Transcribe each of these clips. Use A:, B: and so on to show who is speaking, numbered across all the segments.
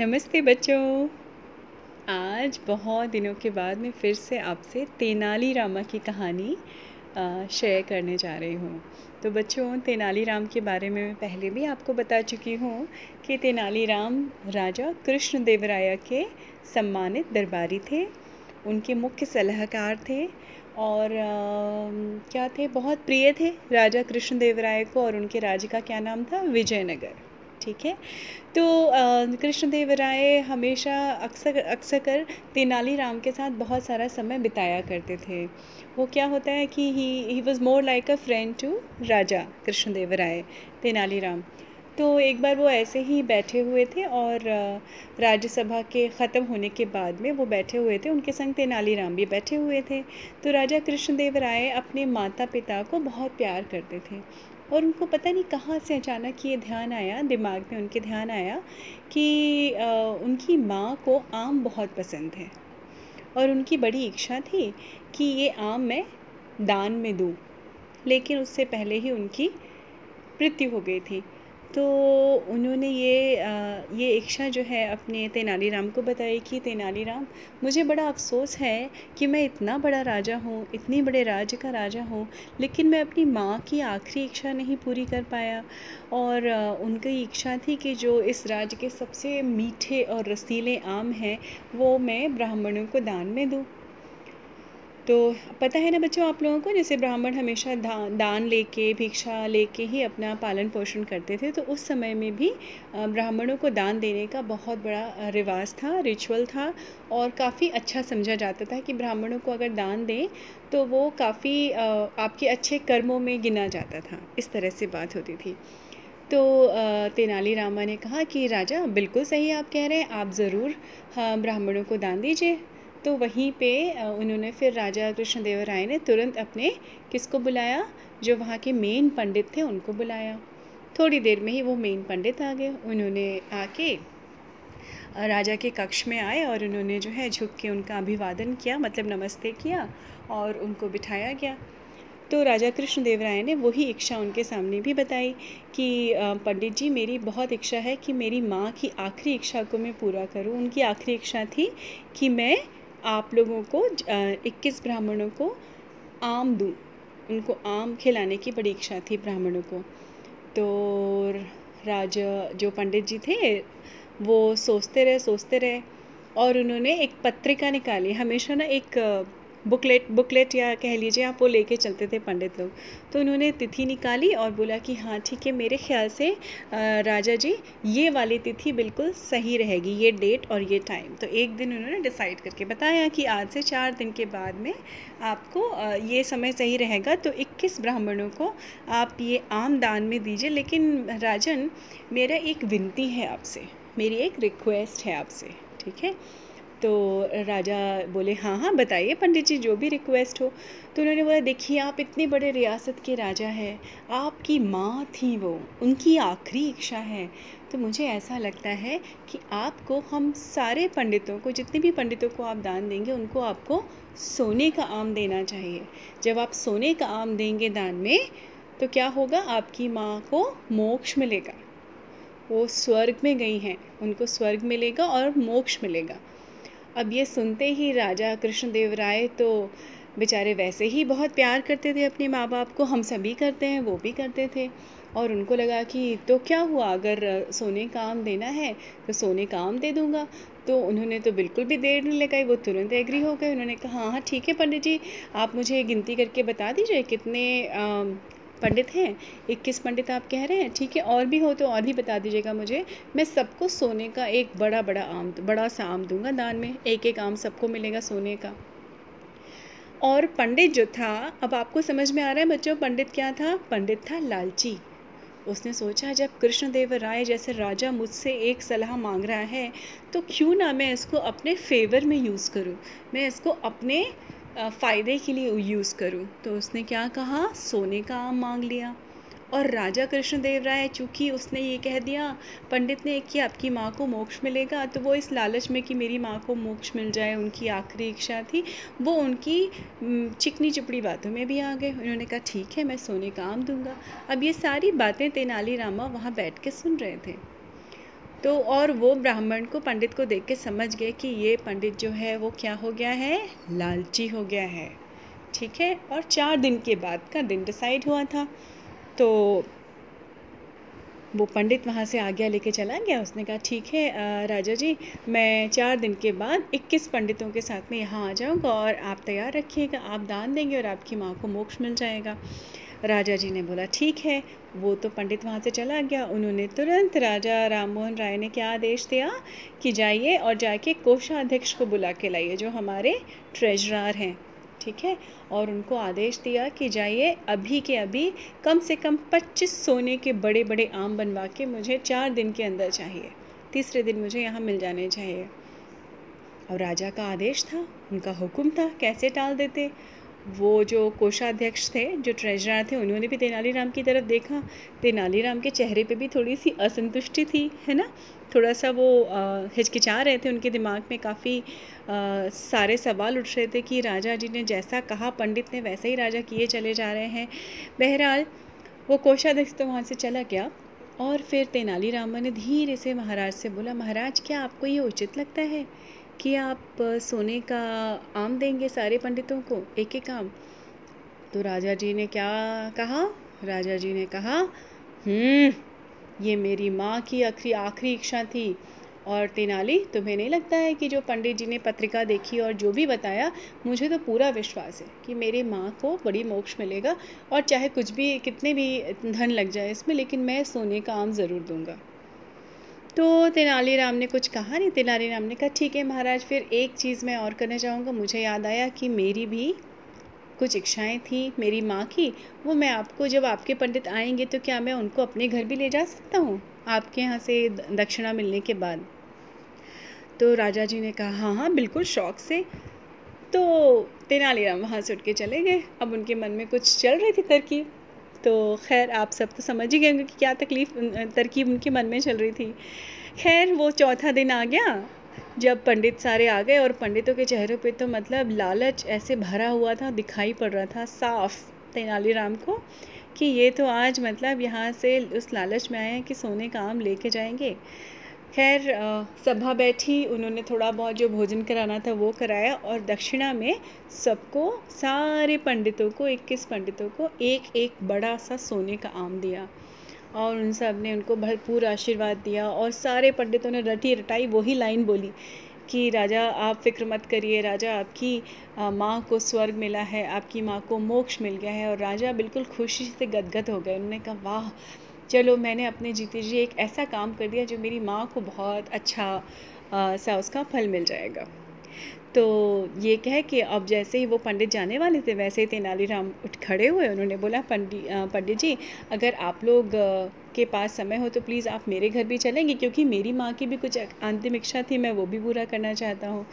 A: नमस्ते बच्चों। आज बहुत दिनों के बाद मैं फिर से आपसे तेनाली रामा की कहानी शेयर करने जा रही हूँ। तो बच्चों तेनाली राम के बारे में मैं पहले भी आपको बता चुकी हूँ कि तेनाली राम राजा कृष्ण देवराया के सम्मानित दरबारी थे। उनके मुख्य सलाहकार थे और आ, क्या थे? बहुत प्रिय थे राजा कृष्ण देवराय को और उनके राज्य का क्या नाम था? विजयनगर। ठीक है? तो कृष्णदेव राय हमेशा अक्सर अक्सर कर तेनालीराम के साथ बहुत सारा समय बिताया करते थे। वो क्या होता है कि he he was more like a friend to Raja Krishnadeva Raya Tenaliram. तो एक बार वो ऐसे ही बैठे हुए थे और राज्यसभा के ख़त्म होने के बाद में वो बैठे हुए थे। उनके संग तेनालीराम भी बैठे हुए थे। तो राजा कृष्णदेव राय अपने माता पिता को बहुत प्यार करते थे। और उनको पता नहीं कहाँ से अचानक ये ध्यान आया दिमाग में उनके ध्यान आया कि आ, उनकी माँ को आम बहुत पसंद है। और उनकी बड़ी इच्छा थी कि ये आम मैं दान में दूँ लेकिन उससे पहले ही उनकी मृत्यु हो गई थी। तो उन्होंने ये ये इच्छा जो है अपने तेनालीराम को बताई कि तेनालीराम मुझे बड़ा अफ़सोस है कि मैं इतना बड़ा राजा हूँ, इतने बड़े राज्य का राजा हूँ, लेकिन मैं अपनी माँ की आखिरी इच्छा नहीं पूरी कर पाया। और उनकी इच्छा थी कि जो इस राज्य के सबसे मीठे और रसीले आम हैं, वो मैं ब्राह्मणों को दान में दूँ। तो पता है ना बच्चों आप लोगों को, जैसे ब्राह्मण हमेशा दान लेके, भिक्षा लेके ही अपना पालन पोषण करते थे तो उस समय में भी ब्राह्मणों को दान देने का बहुत बड़ा रिवाज था रिचुअल था और काफ़ी अच्छा समझा जाता था कि ब्राह्मणों को अगर दान दें तो वो काफ़ी आपके अच्छे कर्मों में गिना जाता था, इस तरह से बात होती थी। तो तेनालीरामा ने कहा कि, राजा, बिल्कुल सही आप कह रहे हैं, आप ज़रूर ब्राह्मणों को दान दीजिए। तो वहीं पे उन्होंने फिर राजा कृष्णदेव राय ने तुरंत अपने किसको बुलाया? जो वहाँ के मेन पंडित थे, उनको बुलाया। थोड़ी देर में ही वो मेन पंडित आ गए। उन्होंने आके राजा के कक्ष में आए और उन्होंने जो है झुक के उनका अभिवादन किया मतलब नमस्ते किया और उनको बिठाया गया। तो राजा कृष्णदेव राय ने वही इच्छा उनके सामने भी बताई कि पंडित जी, मेरी बहुत इच्छा है कि मेरी माँ की आखिरी इच्छा को मैं पूरा करूँ। उनकी आखिरी इच्छा थी कि मैं आप लोगों को इक्कीस ब्राह्मणों को आम दूँ। उनको आम खिलाने की बड़ी इच्छा थी ब्राह्मणों को। तो राजा, जो पंडित जी थे, वो सोचते रहे सोचते रहे और उन्होंने एक पत्रिका निकाली। हमेशा ना एक बुकलेट बुकलेट या कह लीजिए आप वो लेके चलते थे पंडित लोग। तो उन्होंने तिथि निकाली और बोला कि हाँ ठीक है, मेरे ख्याल से राजा जी, ये वाली तिथि बिल्कुल सही रहेगी, ये डेट और ये टाइम। तो एक दिन उन्होंने डिसाइड करके बताया कि आज से चार दिन के बाद में आपको ये समय सही रहेगा तो 21 ब्राह्मणों को आप ये आम दान में दीजिए, लेकिन राजन, मेरा एक विनती है आपसे, मेरी एक रिक्वेस्ट है आपसे, ठीक है? तो राजा बोले हाँ हाँ बताइए पंडित जी, जो भी रिक्वेस्ट हो। तो उन्होंने बोला, देखिए, आप इतने बड़े रियासत के राजा हैं, आपकी माँ थी वो, उनकी आखिरी इच्छा है। तो मुझे ऐसा लगता है कि आपको, हम सारे पंडितों को, जितने भी पंडितों को आप दान देंगे, उनको आपको सोने का आम देना चाहिए। जब आप सोने का आम देंगे दान में तो क्या होगा? आपकी माँ को मोक्ष मिलेगा। वो स्वर्ग में गई हैं, उनको स्वर्ग मिलेगा और मोक्ष मिलेगा। अब ये सुनते ही राजा कृष्णदेव राय तो बेचारे वैसे ही बहुत प्यार करते थे अपने माँ बाप को। हम सभी करते हैं, वो भी करते थे। और उनको लगा कि तो क्या हुआ? अगर सोने का आम देना है तो सोने का आम दे दूँगा। तो उन्होंने तो बिल्कुल भी देर नहीं लगाई, वो तुरंत एग्री हो गए। उन्होंने कहा हाँ हाँ ठीक है पंडित जी, आप मुझे गिनती करके बता दीजिए कितने पंडित हैं, इक्कीस पंडित आप कह रहे हैं, ठीक है, और भी हो तो और भी बता दीजिएगा मुझे। मैं सबको सोने का एक बड़ा बड़ा आम, बड़ा सा आम दूँगा दान में, एक एक आम सबको मिलेगा सोने का। और पंडित जो था, अब आपको समझ में आ रहा है बच्चों, पंडित क्या था? पंडित था लालची। उसने सोचा, जब कृष्णदेव राय जैसे राजा मुझसे एक सलाह मांग रहा है तो क्यों ना मैं इसको अपने फेवर में यूज़ करूँ? मैं इसको अपने फ़ायदे के लिए यूज़ करूँ। तो उसने क्या कहा? सोने का आम मांग लिया। और राजा कृष्णदेव राय, चूँकि उसने ये कह दिया, पंडित ने कि आपकी माँ को मोक्ष मिलेगा तो वो इस लालच में कि मेरी माँ को मोक्ष मिल जाए, उनकी आखिरी इच्छा थी, वो उनकी चिकनी चुपड़ी बातों में भी आ गए। उन्होंने कहा, ठीक है, मैं सोने का आम दूँगा। अब ये सारी बातें तेनालीरामा वहाँ बैठ के सुन रहे थे। तो और वो ब्राह्मण को पंडित को देख के समझ गए कि ये पंडित जो है, वो क्या हो गया है? लालची हो गया है। ठीक है? और चार दिन के बाद का दिन डिसाइड हुआ था। तो वो पंडित वहाँ से आज्ञा लेके चला गया। उसने कहा, ठीक है राजा जी, मैं चार दिन के बाद 21 पंडितों के साथ में यहाँ आ जाऊँगा और आप तैयार रखिएगा, आप दान देंगे और आपकी माँ को मोक्ष मिल जाएगा। राजा जी ने बोला, ठीक है। वो तो पंडित वहाँ से चला गया। उन्होंने तुरंत राजा राम मोहन राय ने क्या आदेश दिया कि जाइए और जाके कोषाध्यक्ष को बुला के लाइए, जो हमारे ट्रेजरार हैं। ठीक है? और उनको आदेश दिया कि जाइए, अभी के अभी कम से कम 25 सोने के बड़े बड़े आम बनवा के मुझे चार दिन के अंदर चाहिए। तीसरे दिन मुझे यहाँ मिल जाने चाहिए। और राजा का आदेश था। उनका हुक्म था, कैसे टाल देते? वो जो कोषाध्यक्ष थे, जो ट्रेजरर थे, उन्होंने भी तेनालीराम की तरफ़ देखा। तेनालीराम के चेहरे पे भी थोड़ी सी असंतुष्टि थी, है ना? थोड़ा सा वो हिचकिचा रहे थे उनके दिमाग में, काफ़ी सारे सवाल उठ रहे थे कि राजा जी ने जैसा कहा, पंडित ने वैसे ही राजा किए चले जा रहे हैं। बहरहाल, वो कोषाध्यक्ष तो वहाँ से चला गया और फिर तेनालीरामा ने धीरे से महाराज से बोला, महाराज, क्या आपको ये उचित लगता है? कि आप सोने का आम देंगे सारे पंडितों को, एक एक आम? तो राजा जी ने क्या कहा? राजा जी ने कहा हम्म ये मेरी माँ की आखिरी आखिरी इच्छा थी और तेनाली तुम्हें नहीं लगता है कि जो पंडित जी ने पत्रिका देखी और जो भी बताया, मुझे तो पूरा विश्वास है कि मेरी माँ को बड़ी मोक्ष मिलेगा और चाहे कुछ भी, कितने भी धन लग जाए इसमें, लेकिन मैं सोने का आम ज़रूर दूँगा। तो तेनालीराम ने कुछ कहा नहीं। तेनालीराम ने कहा, ठीक है महाराज, फिर एक चीज़ मैं और करना चाहूँगा मुझे याद आया कि मेरी भी कुछ इच्छाएँ थी, मेरी माँ की। वो मैं आपको, जब आपके पंडित आएँगे तो क्या मैं उनको अपने घर भी ले जा सकता हूँ? आपके यहाँ से दक्षिणा मिलने के बाद। तो राजा जी ने कहा हाँ हाँ बिल्कुल, शौक से। तो तेनालीराम वहाँ से उठ के चले गए। अब उनके मन में कुछ चल रही थी तरकीब। तो खैर, आप सब तो समझ ही गए कि क्या तकलीफ़ तरकीब उनके मन में चल रही थी। खैर, वो चौथा दिन आ गया, जब पंडित सारे आ गए और पंडितों के चेहरे पे तो मतलब लालच ऐसे भरा हुआ था, दिखाई पड़ रहा था साफ़ तेनालीराम को, कि ये तो आज मतलब यहाँ से उस लालच में आए हैं कि सोने का आम लेके जाएँगे। खैर सभा बैठी, उन्होंने थोड़ा बहुत जो भोजन कराना था वो कराया और दक्षिणा में सबको, सारे पंडितों को, इक्कीस पंडितों को एक एक बड़ा सा सोने का आम दिया और उन सबने उनको भरपूर आशीर्वाद दिया और सारे पंडितों ने रटी रटाई, वही लाइन बोली कि, राजा, आप फ़िक्र मत करिए, राजा, आपकी माँ को स्वर्ग मिला है, आपकी माँ को मोक्ष मिल गया है। और राजा बिल्कुल खुशी से गदगद हो गए। उन्होंने कहा, वाह चलो मैंने अपने जीते जी एक ऐसा काम कर दिया जो मेरी माँ को बहुत अच्छा आ, सा उसका फल मिल जाएगा। तो ये कह के अब जैसे ही वो पंडित जाने वाले थे वैसे ही तेनालीराम उठ खड़े हुए। उन्होंने बोला पंडित पंडित जी अगर आप लोग के पास समय हो तो प्लीज़ आप मेरे घर भी चलेंगे क्योंकि मेरी माँ की भी कुछ अंतिम इच्छा थी मैं वो भी पूरा करना चाहता हूँ।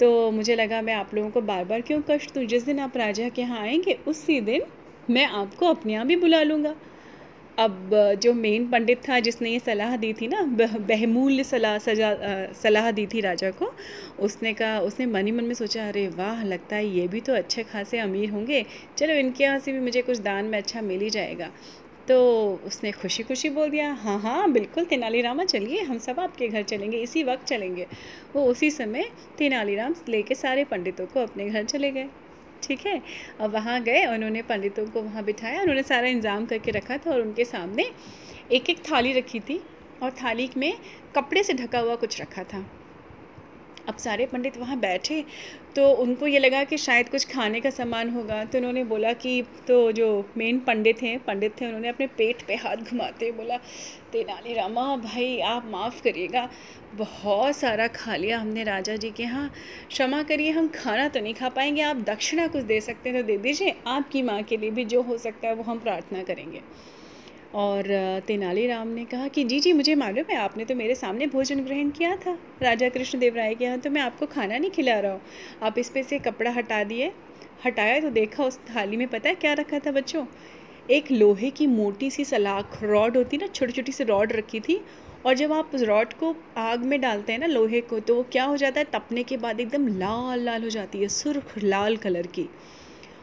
A: तो मुझे लगा मैं आप लोगों को बार बार क्यों कष्ट दूँ? जिस दिन आप राजा के यहाँ आएँगे उसी दिन मैं आपको अपने यहाँ भी बुला लूँगा। अब जो मेन पंडित था जिसने ये सलाह दी थी ना बहमूल्य सलाह सजा सलाह दी थी राजा को, उसने कहा, उसने मन ही मन में सोचा, अरे वाह, लगता है ये भी तो अच्छे खासे अमीर होंगे। चलो इनके यहाँ से भी मुझे कुछ दान में अच्छा मिल ही जाएगा। तो उसने खुशी खुशी बोल दिया हाँ हाँ बिल्कुल, तेनालीरामा चलिए, हम सब आपके घर चलेंगे, इसी वक्त चलेंगे। वो उसी समय तेनालीराम लेके सारे पंडितों को अपने घर चले गए। ठीक है? और वहाँ गए उन्होंने पंडितों को वहाँ बिठाया, उन्होंने सारा इंतज़ाम करके रखा था और उनके सामने एक एक थाली रखी थी और थाली में कपड़े से ढका हुआ कुछ रखा था। अब सारे पंडित वहाँ बैठे तो उनको ये लगा कि शायद कुछ खाने का सामान होगा। तो उन्होंने बोला कि तो जो मेन पंडित हैं, पंडित थे, उन्होंने अपने पेट पे हाथ घुमाते बोला तेनाली रामा, भाई आप माफ़ करिएगा, बहुत सारा खा लिया हमने राजा जी के यहाँ। क्षमा करिए, हम खाना तो नहीं खा पाएँगे, आप दक्षिणा कुछ दे सकते हैं तो दे दीजिए, आपकी माँ के लिए भी जो हो सकता है वो हम प्रार्थना करेंगे। और तेनालीराम ने कहा कि, जी जी, मुझे मालूम है, आपने तो मेरे सामने भोजन ग्रहण किया था। राजा कृष्णदेव राय के यहाँ तो मैं आपको खाना नहीं खिला रहा हूँ। आप इस पे से कपड़ा हटा दिए। हटाया तो देखा, उस थाली में पता है क्या रखा था बच्चों? एक लोहे की मोटी सी सलाख रॉड होती ना छोटी छोटी सी रॉड रखी थी, और जब आप उस रॉड को आग में डालते हैं ना, लोहे को तो वो क्या हो जाता है? तपने के बाद एकदम लाल लाल हो जाती है, सुर्ख, लाल कलर की।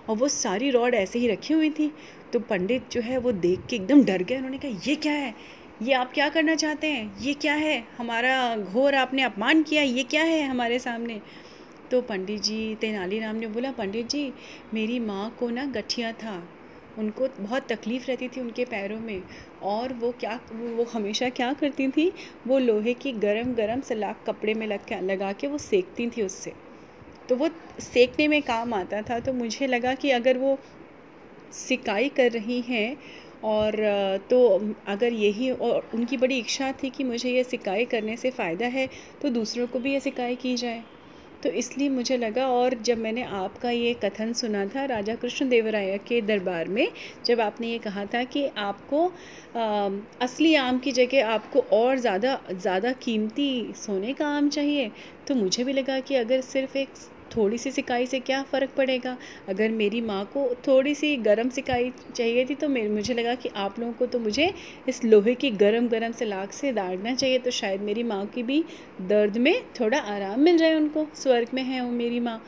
A: और वो सारी रॉड ऐसे ही रखी हुई थी। तो पंडित जो है वो देख के एकदम डर गए। उन्होंने कहा, ये क्या है? ये आप क्या करना चाहते हैं? ये क्या है? हमारा घोर आपने अपमान किया। ये क्या है हमारे सामने? तो पंडित जी तेनालीराम ने बोला, पंडित जी, मेरी माँ को ना गठिया था। उनको बहुत तकलीफ़ रहती थी उनके पैरों में। और वो क्या, वो हमेशा क्या करती थी? वो लोहे की गरम गरम सलाख कपड़े में लग, लगा के वो सेकती थी उससे। तो वो सेकने में काम आता था तो मुझे लगा कि अगर वो सिकाई कर रही हैं और तो अगर यही और उनकी बड़ी इच्छा थी कि मुझे ये सिकाई करने से फ़ायदा है तो दूसरों को भी ये सिकाई की जाए। तो इसलिए मुझे लगा और जब मैंने आपका ये कथन सुना था राजा कृष्ण देवराय के दरबार में जब आपने ये कहा था कि आपको आ, असली आम की जगह आपको और ज़्यादा ज़्यादा कीमती सोने का आम चाहिए तो मुझे भी लगा कि अगर सिर्फ़ एक थोड़ी सी सिकाई से क्या फ़र्क पड़ेगा? अगर मेरी माँ को थोड़ी सी गर्म सिकाई चाहिए थी तो मेरे, मुझे लगा कि आप लोगों को तो मुझे इस लोहे की गर्म गर्म से लाख से दागना चाहिए तो शायद मेरी माँ की भी दर्द में थोड़ा आराम मिल जाए उनको, स्वर्ग में है वो मेरी माँ।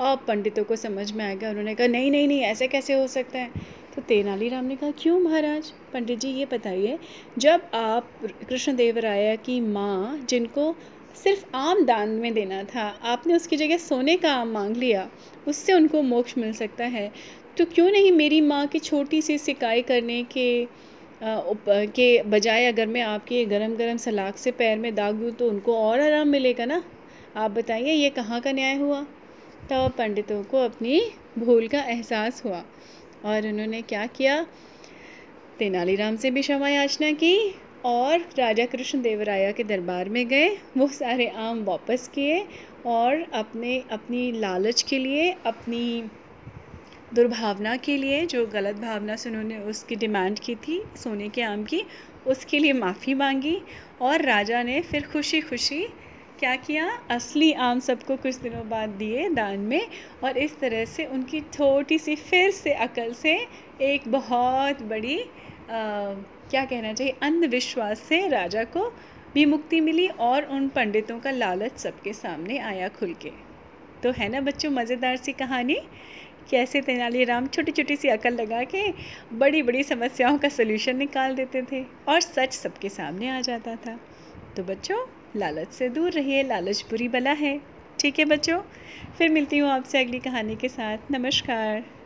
A: और पंडितों को समझ में आएगा, उन्होंने कहा, नहीं नहीं नहीं, ऐसे कैसे हो सकता है? तो तेनालीराम ने कहा, क्यों महाराज? पंडित जी, ये बताइए, जब आप कृष्णदेव राय की माँ, जिनको सिर्फ़ आम दान में देना था। आपने उसकी जगह सोने का आम मांग लिया। उससे उनको मोक्ष मिल सकता है। तो क्यों नहीं मेरी माँ की छोटी सी सिकाई करने के उप, के बजाय अगर मैं आपके गरम गरम सलाख से पैर में दाग दूँ तो उनको और आराम मिलेगा ना? आप बताइए ये कहाँ का न्याय हुआ? तब तो पंडितों को अपनी भूल का एहसास हुआ और उन्होंने क्या किया? तेनालीराम से भी क्षमा याचना की। और राजा कृष्ण देवराया के दरबार में गए वो सारे आम वापस किए और अपने अपनी लालच के लिए अपनी दुर्भावना के लिए जो गलत भावना से उन्होंने उसकी डिमांड की थी सोने के आम की उसके लिए माफ़ी मांगी और राजा ने फिर खुशी खुशी क्या किया असली आम सबको कुछ दिनों बाद दिए दान में और इस तरह से उनकी छोटी सी फिर से अकल से एक बहुत बड़ी आ, क्या कहना चाहिए? अंधविश्वास से राजा को भी मुक्ति मिली और उन पंडितों का लालच सबके सामने आया खुल के। तो है ना बच्चों, मज़ेदार सी कहानी? कैसे तेनालीराम छोटी छोटी सी अकल लगा के बड़ी बड़ी समस्याओं का सलूशन निकाल देते थे और सच सबके सामने आ जाता था। तो बच्चों, लालच से दूर रहिए, लालच बुरी बला है। ठीक है बच्चों, फिर मिलती हूँ आपसे अगली कहानी के साथ। नमस्कार।